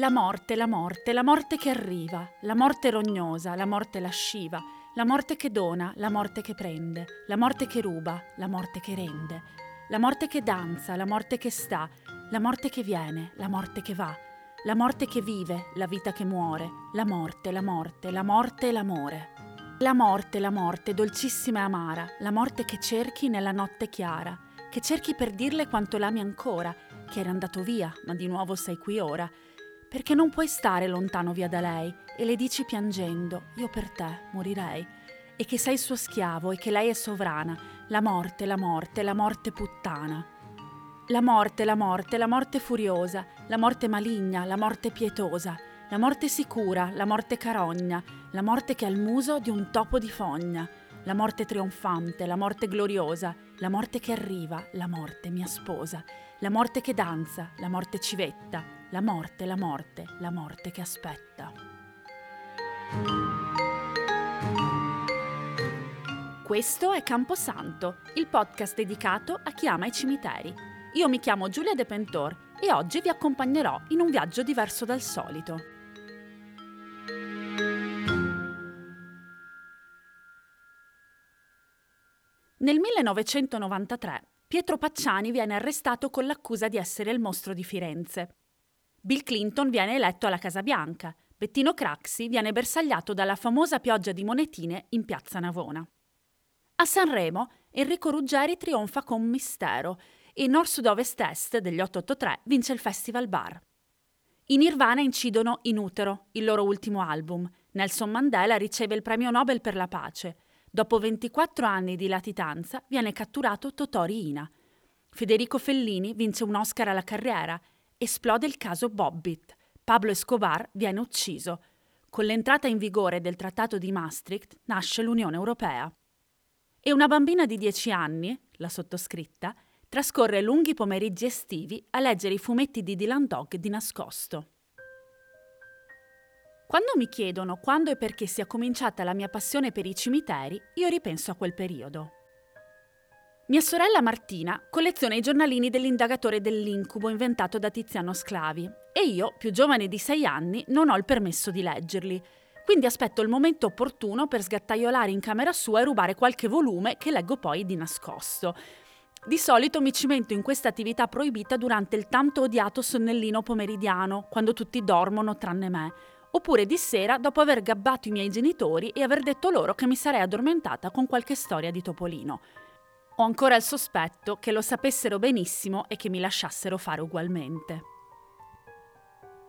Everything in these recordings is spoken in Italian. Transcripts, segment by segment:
La morte, la morte, la morte che arriva, la morte rognosa, la morte lasciva, la morte che dona, la morte che prende, la morte che ruba, la morte che rende, la morte che danza, la morte che sta, la morte che viene, la morte che va, la morte che vive, la vita che muore, la morte, la morte, la morte e l'amore. La morte, la morte, dolcissima e amara, la morte che cerchi nella notte chiara, che cerchi per dirle quanto l'ami ancora, che eri andato via, ma di nuovo sei qui ora, perché non puoi stare lontano via da lei. E le dici piangendo, io per te morirei, e che sei suo schiavo e che lei è sovrana, la morte, la morte, la morte puttana. La morte, la morte, la morte furiosa, la morte maligna, la morte pietosa, la morte sicura, la morte carogna, la morte che ha il muso di un topo di fogna, la morte trionfante, la morte gloriosa, la morte che arriva, la morte mia sposa, la morte che danza, la morte civetta, la morte, la morte, la morte che aspetta. Questo è Camposanto, il podcast dedicato a chi ama i cimiteri. Io mi chiamo Giulia De Pentor e oggi vi accompagnerò in un viaggio diverso dal solito. Nel 1993 Pietro Pacciani viene arrestato con l'accusa di essere il mostro di Firenze. Bill Clinton viene eletto alla Casa Bianca. Bettino Craxi viene bersagliato dalla famosa pioggia di monetine in piazza Navona. A Sanremo Enrico Ruggeri trionfa con Mistero e Nord Sud Ovest Est degli 883 vince il Festival Bar. I Nirvana incidono In Utero, il loro ultimo album. Nelson Mandela riceve il premio Nobel per la pace. Dopo 24 anni di latitanza viene catturato Totori Ina. Federico Fellini vince un Oscar alla carriera esplode il caso Bobbit. Pablo Escobar viene ucciso. Con l'entrata in vigore del Trattato di Maastricht nasce l'Unione Europea. E una bambina di 10 anni, la sottoscritta, trascorre lunghi pomeriggi estivi a leggere i fumetti di Dylan Dog di nascosto. Quando mi chiedono quando e perché sia cominciata la mia passione per i cimiteri, io ripenso a quel periodo. Mia sorella Martina colleziona i giornalini dell'indagatore dell'incubo inventato da Tiziano Sclavi e io, più giovane di sei anni, non ho il permesso di leggerli. Quindi aspetto il momento opportuno per sgattaiolare in camera sua e rubare qualche volume che leggo poi di nascosto. Di solito mi cimento in questa attività proibita durante il tanto odiato sonnellino pomeridiano, quando tutti dormono tranne me, oppure di sera dopo aver gabbato i miei genitori e aver detto loro che mi sarei addormentata con qualche storia di Topolino. Ho ancora il sospetto che lo sapessero benissimo e che mi lasciassero fare ugualmente.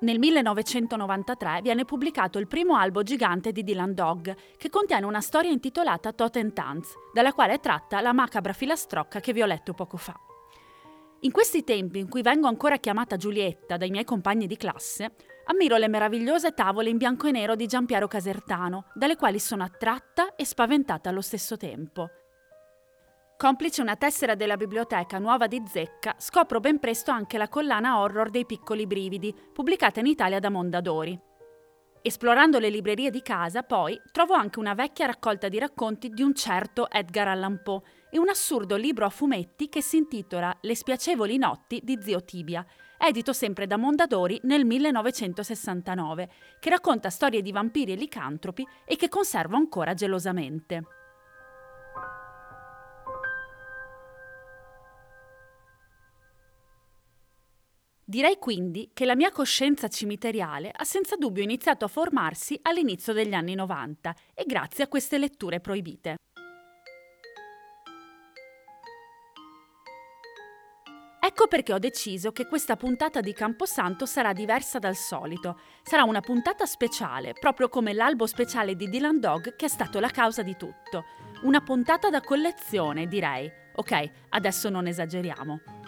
Nel 1993 viene pubblicato il primo albo gigante di Dylan Dog, che contiene una storia intitolata Tot and Tans, dalla quale è tratta la macabra filastrocca che vi ho letto poco fa. In questi tempi in cui vengo ancora chiamata Giulietta dai miei compagni di classe, ammiro le meravigliose tavole in bianco e nero di Giampiero Casertano, dalle quali sono attratta e spaventata allo stesso tempo. Complice una tessera della biblioteca nuova di Zecca, scopro ben presto anche la collana horror dei piccoli brividi, pubblicata in Italia da Mondadori. Esplorando le librerie di casa, poi, trovo anche una vecchia raccolta di racconti di un certo Edgar Allan Poe e un assurdo libro a fumetti che si intitola Le spiacevoli notti di zio Tibia, edito sempre da Mondadori nel 1969, che racconta storie di vampiri e licantropi e che conservo ancora gelosamente. Direi quindi che la mia coscienza cimiteriale ha senza dubbio iniziato a formarsi all'inizio degli anni 90 e grazie a queste letture proibite. Ecco perché ho deciso che questa puntata di Camposanto sarà diversa dal solito. Sarà una puntata speciale, proprio come l'albo speciale di Dylan Dog che è stato la causa di tutto. Una puntata da collezione, direi. Ok, adesso non esageriamo.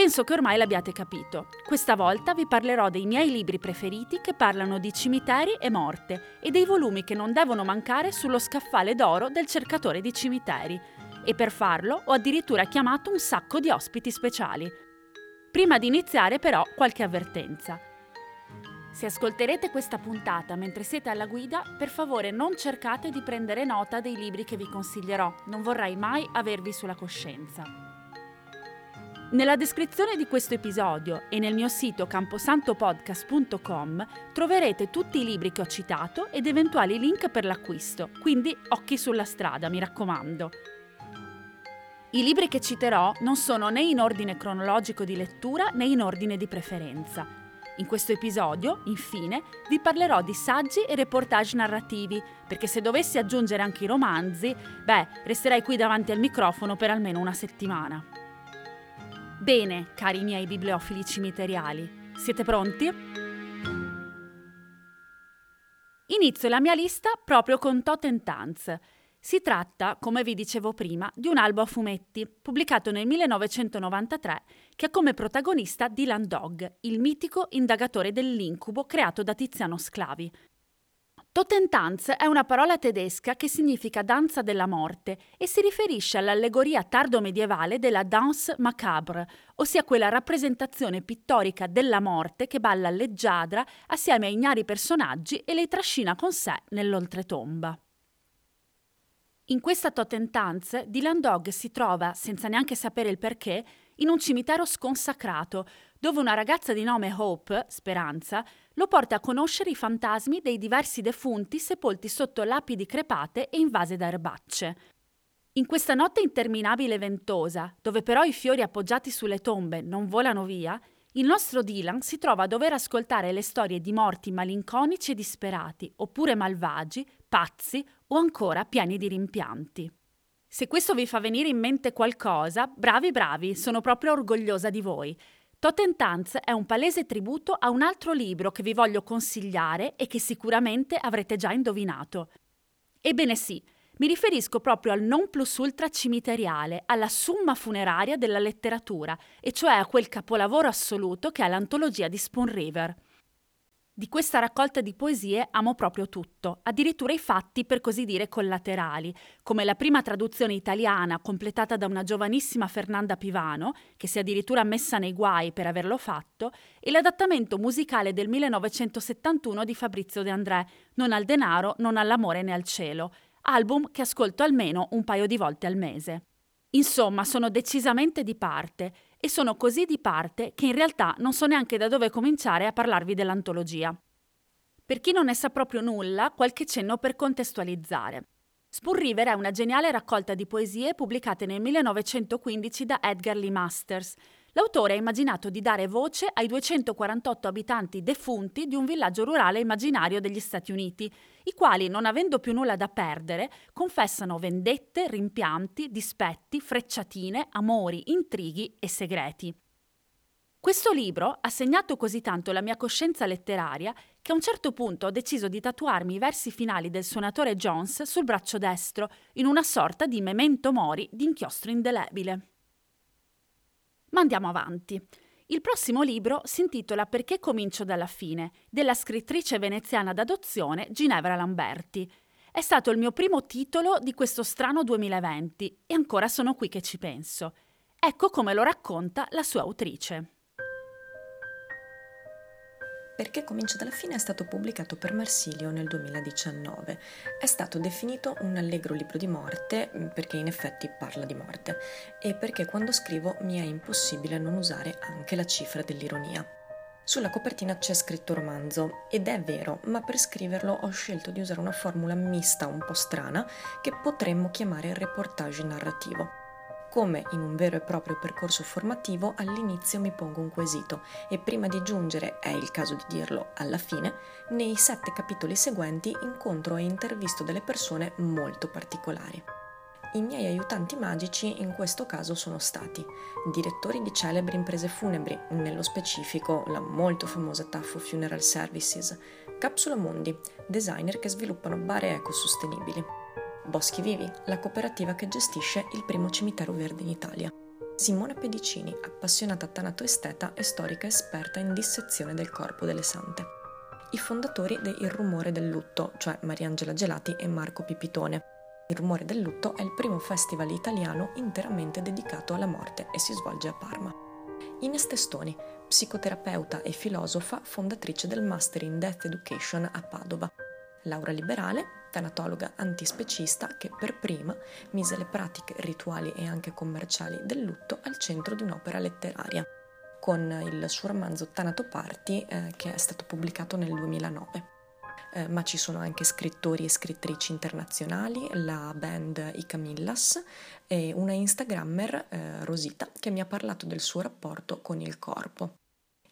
Penso che ormai l'abbiate capito. Questa volta vi parlerò dei miei libri preferiti che parlano di cimiteri e morte e dei volumi che non devono mancare sullo scaffale d'oro del cercatore di cimiteri e per farlo ho addirittura chiamato un sacco di ospiti speciali. Prima di iniziare però qualche avvertenza. Se ascolterete questa puntata mentre siete alla guida, per favore non cercate di prendere nota dei libri che vi consiglierò, non vorrei mai avervi sulla coscienza. Nella descrizione di questo episodio e nel mio sito camposantopodcast.com troverete tutti i libri che ho citato ed eventuali link per l'acquisto, quindi occhi sulla strada, mi raccomando. I libri che citerò non sono né in ordine cronologico di lettura né in ordine di preferenza. In questo episodio, infine, vi parlerò di saggi e reportage narrativi, perché se dovessi aggiungere anche i romanzi, beh, resterei qui davanti al microfono per almeno una settimana. Bene, cari miei bibliofili cimiteriali, siete pronti? Inizio la mia lista proprio con Totentanz, si tratta, come vi dicevo prima, di un albo a fumetti, pubblicato nel 1993, che ha come protagonista Dylan Dog, il mitico indagatore dell'incubo creato da Tiziano Sclavi. Totentanz è una parola tedesca che significa danza della morte e si riferisce all'allegoria tardo-medievale della danse macabre, ossia quella rappresentazione pittorica della morte che balla leggiadra assieme a ignari personaggi e le trascina con sé nell'oltretomba. In questa Totentanz, Dylan Dog si trova, senza neanche sapere il perché, in un cimitero sconsacrato, dove una ragazza di nome Hope, Speranza, lo porta a conoscere i fantasmi dei diversi defunti sepolti sotto lapidi crepate e invase da erbacce. In questa notte interminabile e ventosa, dove però i fiori appoggiati sulle tombe non volano via, il nostro Dylan si trova a dover ascoltare le storie di morti malinconici e disperati, oppure malvagi, pazzi o ancora pieni di rimpianti. Se questo vi fa venire in mente qualcosa, bravi bravi, sono proprio orgogliosa di voi. Totentanz è un palese tributo a un altro libro che vi voglio consigliare e che sicuramente avrete già indovinato. Ebbene sì, mi riferisco proprio al non plus ultra cimiteriale, alla summa funeraria della letteratura, e cioè a quel capolavoro assoluto che è l'antologia di Spoon River. Di questa raccolta di poesie amo proprio tutto, addirittura i fatti per così dire collaterali, come la prima traduzione italiana completata da una giovanissima Fernanda Pivano, che si è addirittura messa nei guai per averlo fatto, e l'adattamento musicale del 1971 di Fabrizio De André, Non al denaro, non all'amore né al cielo, album che ascolto almeno un paio di volte al mese. Insomma, sono decisamente di parte e sono così di parte che in realtà non so neanche da dove cominciare a parlarvi dell'antologia. Per chi non ne sa proprio nulla, qualche cenno per contestualizzare. Spoon River è una geniale raccolta di poesie pubblicate nel 1915 da Edgar Lee Masters, L'autore ha immaginato di dare voce ai 248 abitanti defunti di un villaggio rurale immaginario degli Stati Uniti, i quali, non avendo più nulla da perdere, confessano vendette, rimpianti, dispetti, frecciatine, amori, intrighi e segreti. Questo libro ha segnato così tanto la mia coscienza letteraria che a un certo punto ho deciso di tatuarmi i versi finali del suonatore Jones sul braccio destro, in una sorta di memento mori di inchiostro indelebile. Ma andiamo avanti. Il prossimo libro si intitola Perché comincio dalla fine, della scrittrice veneziana d'adozione Ginevra Lamberti. È stato il mio primo titolo di questo strano 2020 e ancora sono qui che ci penso. Ecco come lo racconta la sua autrice. Perché comincio dalla fine è stato pubblicato per Marsilio nel 2019. È stato definito un allegro libro di morte mm, perché in effetti parla di morte e perché quando scrivo mi è impossibile non usare anche la cifra dell'ironia. Sulla copertina c'è scritto romanzo ed è vero, ma per scriverlo ho scelto di usare una formula mista un po' strana che potremmo chiamare reportage narrativo. Come in un vero e proprio percorso formativo, all'inizio mi pongo un quesito e prima di giungere, è il caso di dirlo, alla fine, nei sette capitoli seguenti incontro e intervisto delle persone molto particolari. I miei aiutanti magici in questo caso sono stati direttori di celebri imprese funebri, nello specifico la molto famosa Taffo Funeral Services, Capsula Mondi, designer che sviluppano bare ecosostenibili, Boschi Vivi, la cooperativa che gestisce il primo cimitero verde in Italia, Simona Pedicini, appassionata tanatoesteta e storica esperta in dissezione del corpo delle sante. I fondatori de Il Rumore del Lutto, cioè Mariangela Gelati e Marco Pipitone, il rumore del lutto è il primo festival italiano interamente dedicato alla morte e si svolge a Parma. Ines Testoni, psicoterapeuta e filosofa, fondatrice del Master in Death Education a Padova. Laura Liberale, tanatologa antispecista che per prima mise le pratiche rituali e anche commerciali del lutto al centro di un'opera letteraria, con il suo romanzo Tanatoparty eh, che è stato pubblicato nel 2009 eh, ma ci sono anche scrittori e scrittrici internazionali, la band I Camillas e una Instagrammer, eh, Rosita, che mi ha parlato del suo rapporto con il corpo.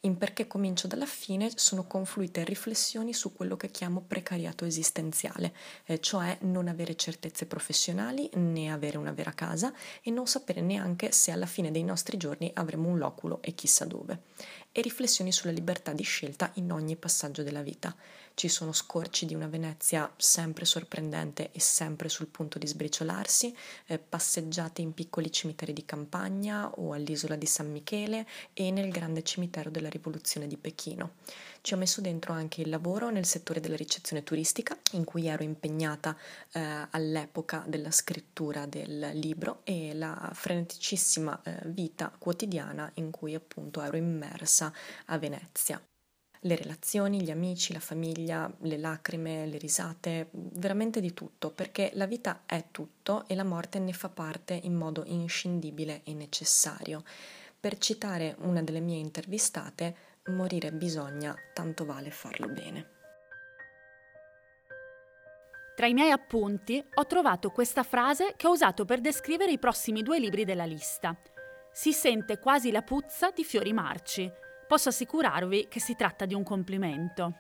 In Perché comincio dalla fine sono confluite riflessioni su quello che chiamo precariato esistenziale, eh, cioè non avere certezze professionali né avere una vera casa e non sapere neanche se alla fine dei nostri giorni avremo un loculo e chissà dove, e riflessioni sulla libertà di scelta in ogni passaggio della vita. Ci sono scorci di una Venezia sempre sorprendente e sempre sul punto di sbriciolarsi, eh, passeggiate in piccoli cimiteri di campagna o all'isola di San Michele e nel grande cimitero della rivoluzione di Pechino. Ci ho messo dentro anche il lavoro nel settore della ricezione turistica, in cui ero impegnata eh, all'epoca della scrittura del libro e la freneticissima eh, vita quotidiana in cui appunto ero immersa a Venezia le relazioni, gli amici, la famiglia, le lacrime, le risate, veramente di tutto, perché la vita è tutto e la morte ne fa parte in modo inscindibile e necessario. Per citare una delle mie intervistate, morire bisogna, tanto vale farlo bene. Tra i miei appunti ho trovato questa frase che ho usato per descrivere i prossimi due libri della lista. Si sente quasi la puzza di fiori marci posso assicurarvi che si tratta di un complimento.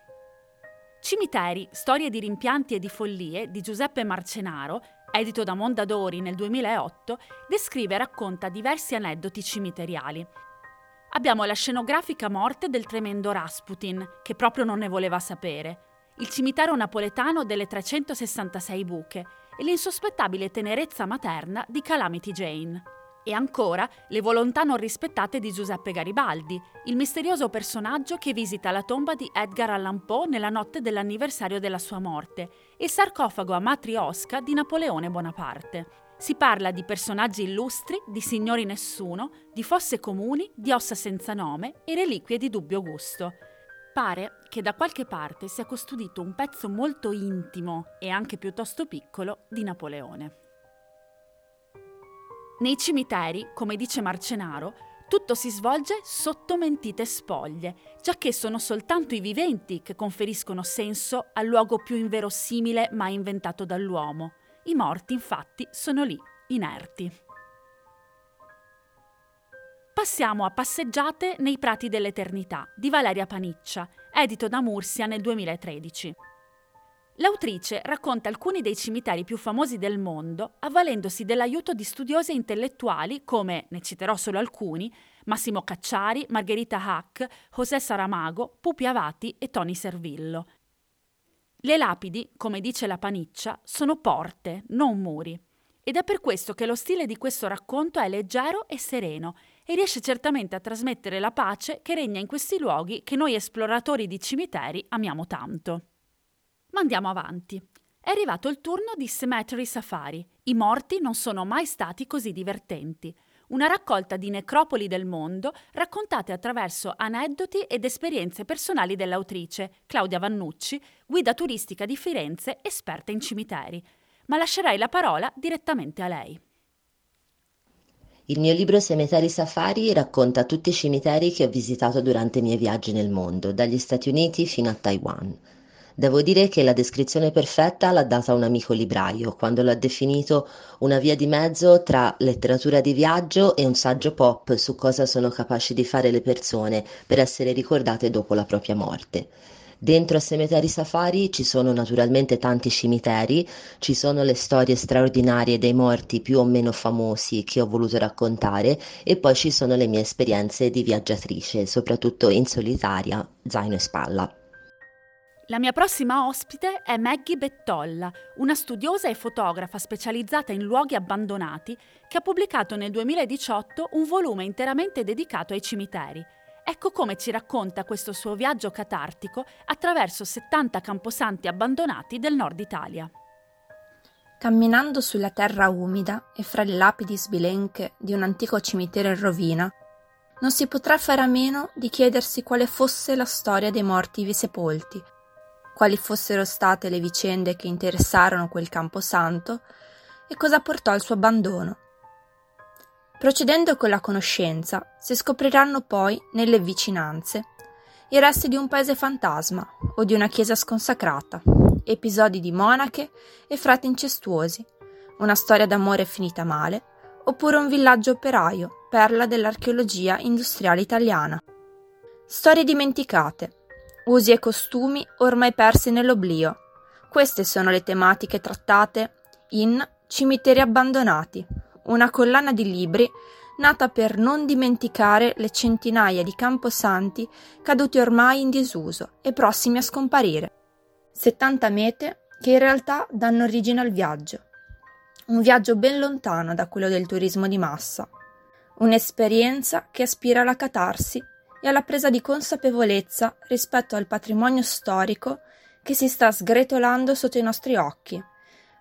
Cimiteri, storie di rimpianti e di follie di Giuseppe Marcenaro, edito da Mondadori nel 2008, descrive e racconta diversi aneddoti cimiteriali. Abbiamo la scenografica morte del tremendo Rasputin, che proprio non ne voleva sapere, il cimitero napoletano delle 366 buche e l'insospettabile tenerezza materna di Calamity Jane. E ancora le volontà non rispettate di Giuseppe Garibaldi, il misterioso personaggio che visita la tomba di Edgar Allan Poe nella notte dell'anniversario della sua morte, e il sarcofago a matriosca di Napoleone Bonaparte. Si parla di personaggi illustri, di signori nessuno, di fosse comuni, di ossa senza nome e reliquie di dubbio gusto. Pare che da qualche parte sia custodito un pezzo molto intimo e anche piuttosto piccolo di Napoleone. Nei cimiteri, come dice Marcenaro, tutto si svolge sotto mentite spoglie, giacché sono soltanto i viventi che conferiscono senso al luogo più inverosimile mai inventato dall'uomo. I morti, infatti, sono lì, inerti. Passiamo a Passeggiate nei prati dell'eternità di Valeria Paniccia, edito da Mursia nel 2013. L'autrice racconta alcuni dei cimiteri più famosi del mondo, avvalendosi dell'aiuto di studiosi intellettuali come, ne citerò solo alcuni, Massimo Cacciari, Margherita Hack, José Saramago, Pupi Avati e Tony Servillo. Le lapidi, come dice la paniccia, sono porte, non muri. Ed è per questo che lo stile di questo racconto è leggero e sereno e riesce certamente a trasmettere la pace che regna in questi luoghi che noi esploratori di cimiteri amiamo tanto. Ma andiamo avanti. È arrivato il turno di Cemetery Safari. I morti non sono mai stati così divertenti. Una raccolta di necropoli del mondo raccontate attraverso aneddoti ed esperienze personali dell'autrice, Claudia Vannucci, guida turistica di Firenze, esperta in cimiteri. Ma lascerei la parola direttamente a lei. Il mio libro Cemetery Safari racconta tutti i cimiteri che ho visitato durante i miei viaggi nel mondo, dagli Stati Uniti fino a Taiwan. Devo dire che la descrizione perfetta l'ha data un amico libraio, quando l'ha definito una via di mezzo tra letteratura di viaggio e un saggio pop su cosa sono capaci di fare le persone per essere ricordate dopo la propria morte. Dentro a Cemetery Safari ci sono naturalmente tanti cimiteri, ci sono le storie straordinarie dei morti più o meno famosi che ho voluto raccontare e poi ci sono le mie esperienze di viaggiatrice, soprattutto in solitaria, zaino e spalla. La mia prossima ospite è Maggie Bettolla, una studiosa e fotografa specializzata in luoghi abbandonati che ha pubblicato nel 2018 un volume interamente dedicato ai cimiteri. Ecco come ci racconta questo suo viaggio catartico attraverso 70 camposanti abbandonati del nord Italia. Camminando sulla terra umida e fra le lapidi sbilenche di un antico cimitero in rovina, non si potrà fare a meno di chiedersi quale fosse la storia dei morti vi sepolti, quali fossero state le vicende che interessarono quel camposanto e cosa portò al suo abbandono. Procedendo con la conoscenza, si scopriranno poi, nelle vicinanze, i resti di un paese fantasma o di una chiesa sconsacrata, episodi di monache e frati incestuosi, una storia d'amore finita male, oppure un villaggio operaio, perla dell'archeologia industriale italiana. Storie dimenticate, usi e costumi ormai persi nell'oblio. Queste sono le tematiche trattate in Cimiteri abbandonati, una collana di libri nata per non dimenticare le centinaia di camposanti caduti ormai in disuso e prossimi a scomparire. 70 mete che in realtà danno origine al viaggio. Un viaggio ben lontano da quello del turismo di massa. Un'esperienza che aspira alla catarsi e alla presa di consapevolezza rispetto al patrimonio storico che si sta sgretolando sotto i nostri occhi,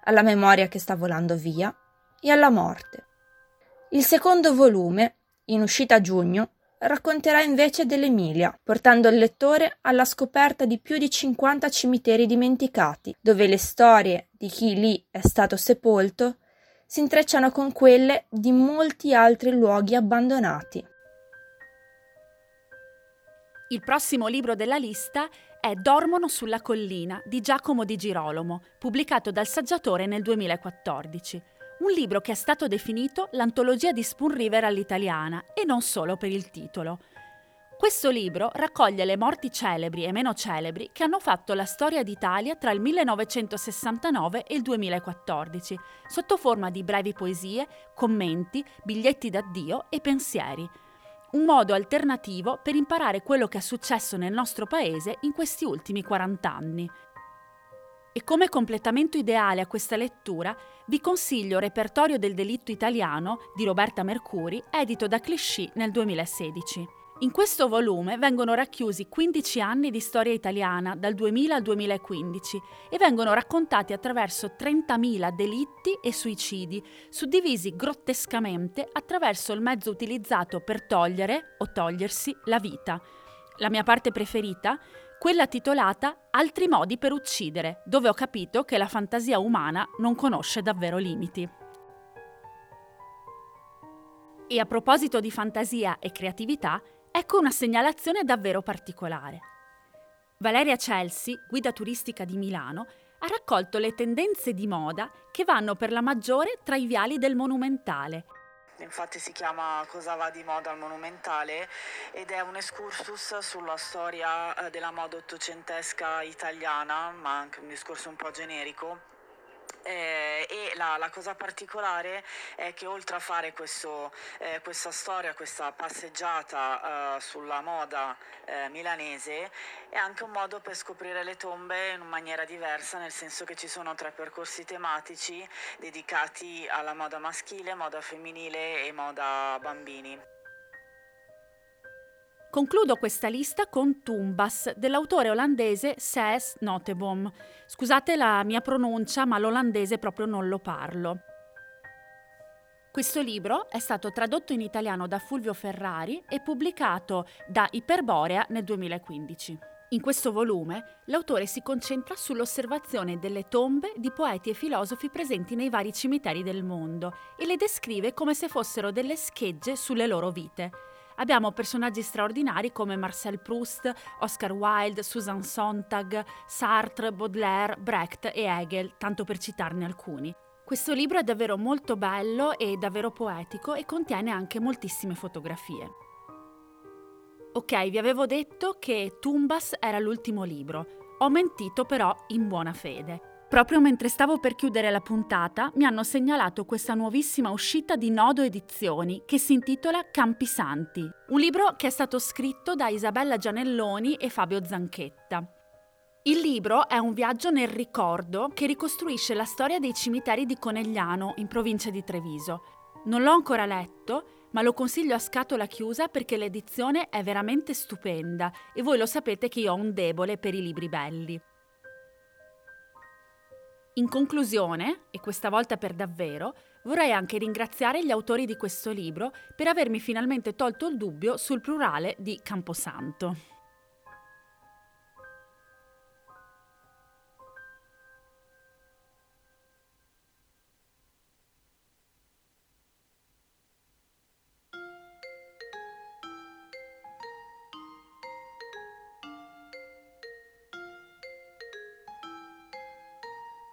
alla memoria che sta volando via e alla morte. Il secondo volume, in uscita a giugno, racconterà invece dell'Emilia, portando il lettore alla scoperta di più di 50 cimiteri dimenticati, dove le storie di chi lì è stato sepolto si intrecciano con quelle di molti altri luoghi abbandonati. Il prossimo libro della lista è Dormono sulla collina di Giacomo di Girolamo, pubblicato dal saggiatore nel 2014 un libro che è stato definito l'antologia di Spoon River all'italiana e non solo per il titolo. Questo libro raccoglie le morti celebri e meno celebri che hanno fatto la storia d'Italia tra il 1969 e il 2014, sotto forma di brevi poesie, commenti, biglietti d'addio e pensieri. Un modo alternativo per imparare quello che è successo nel nostro paese in questi ultimi 40 anni. E come completamento ideale a questa lettura vi consiglio Repertorio del delitto italiano di Roberta Mercuri, edito da Clichy nel 2016. In questo volume vengono racchiusi 15 anni di storia italiana dal 2000 al 2015 e vengono raccontati attraverso 30.000 delitti e suicidi, suddivisi grottescamente attraverso il mezzo utilizzato per togliere o togliersi la vita. La mia parte preferita quella titolata Altri modi per uccidere, dove ho capito che la fantasia umana non conosce davvero limiti. E a proposito di fantasia e creatività, ecco una segnalazione davvero particolare. Valeria Chelsea, guida turistica di Milano, ha raccolto le tendenze di moda che vanno per la maggiore tra i viali del Monumentale infatti si chiama Cosa va di moda al Monumentale ed è un excursus sulla storia eh, della moda ottocentesca italiana, ma anche un discorso un po' generico eh, e la, la, cosa particolare è che oltre a fare questo, eh, questa storia, questa passeggiata eh, sulla moda eh, milanese, è anche un modo per scoprire le tombe in maniera diversa, nel senso che ci sono tre percorsi tematici dedicati alla moda maschile, moda femminile e moda bambini. Concludo questa lista con Tumbas dell'autore olandese Cés Noteboom. Scusate la mia pronuncia, ma l'olandese proprio non lo parlo. Questo libro è stato tradotto in italiano da Fulvio Ferrari e pubblicato da Iperborea nel 2015. In questo volume l'autore si concentra sull'osservazione delle tombe di poeti e filosofi presenti nei vari cimiteri del mondo e le descrive come se fossero delle schegge sulle loro vite Abbiamo personaggi straordinari come Marcel Proust, Oscar Wilde, Susan Sontag, Sartre, Baudelaire, Brecht e Hegel, tanto per citarne alcuni. Questo libro è davvero molto bello e davvero poetico e contiene anche moltissime fotografie. Ok, vi avevo detto che Tumbas era l'ultimo libro. Ho mentito però in buona fede. Proprio mentre stavo per chiudere la puntata, mi hanno segnalato questa nuovissima uscita di Nodo Edizioni che si intitola Campi Santi, un libro che è stato scritto da Isabella Gianelloni e Fabio Zanchetta. Il libro è un viaggio nel ricordo che ricostruisce la storia dei cimiteri di Conegliano, in provincia di Treviso. Non l'ho ancora letto, ma lo consiglio a scatola chiusa perché l'edizione è veramente stupenda e voi lo sapete che io ho un debole per i libri belli. In conclusione, e questa volta per davvero, vorrei anche ringraziare gli autori di questo libro per avermi finalmente tolto il dubbio sul plurale di Camposanto.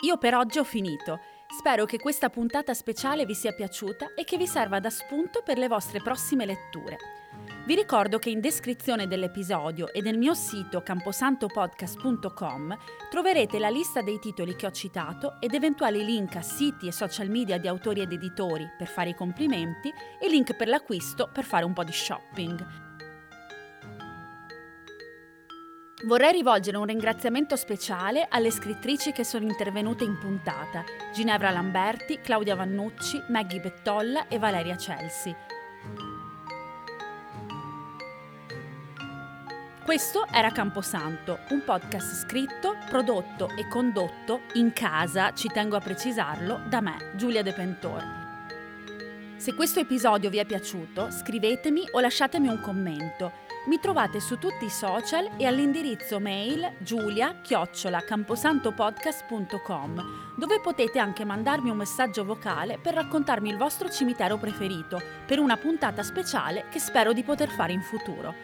Io per oggi ho finito. Spero che questa puntata speciale vi sia piaciuta e che vi serva da spunto per le vostre prossime letture. Vi ricordo che in descrizione dell'episodio e nel mio sito camposantopodcast.com troverete la lista dei titoli che ho citato ed eventuali link a siti e social media di autori ed editori per fare i complimenti e link per l'acquisto per fare un po' di shopping. Vorrei rivolgere un ringraziamento speciale alle scrittrici che sono intervenute in puntata, Ginevra Lamberti, Claudia Vannucci, Maggie Bettolla e Valeria Celsi. Questo era Camposanto, un podcast scritto, prodotto e condotto in casa, ci tengo a precisarlo, da me, Giulia De Pentor. Se questo episodio vi è piaciuto, scrivetemi o lasciatemi un commento mi trovate su tutti i social e all'indirizzo mail giulia-camposantopodcast.com dove potete anche mandarmi un messaggio vocale per raccontarmi il vostro cimitero preferito per una puntata speciale che spero di poter fare in futuro.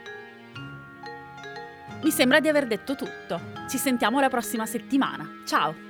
Mi sembra di aver detto tutto. Ci sentiamo la prossima settimana. Ciao!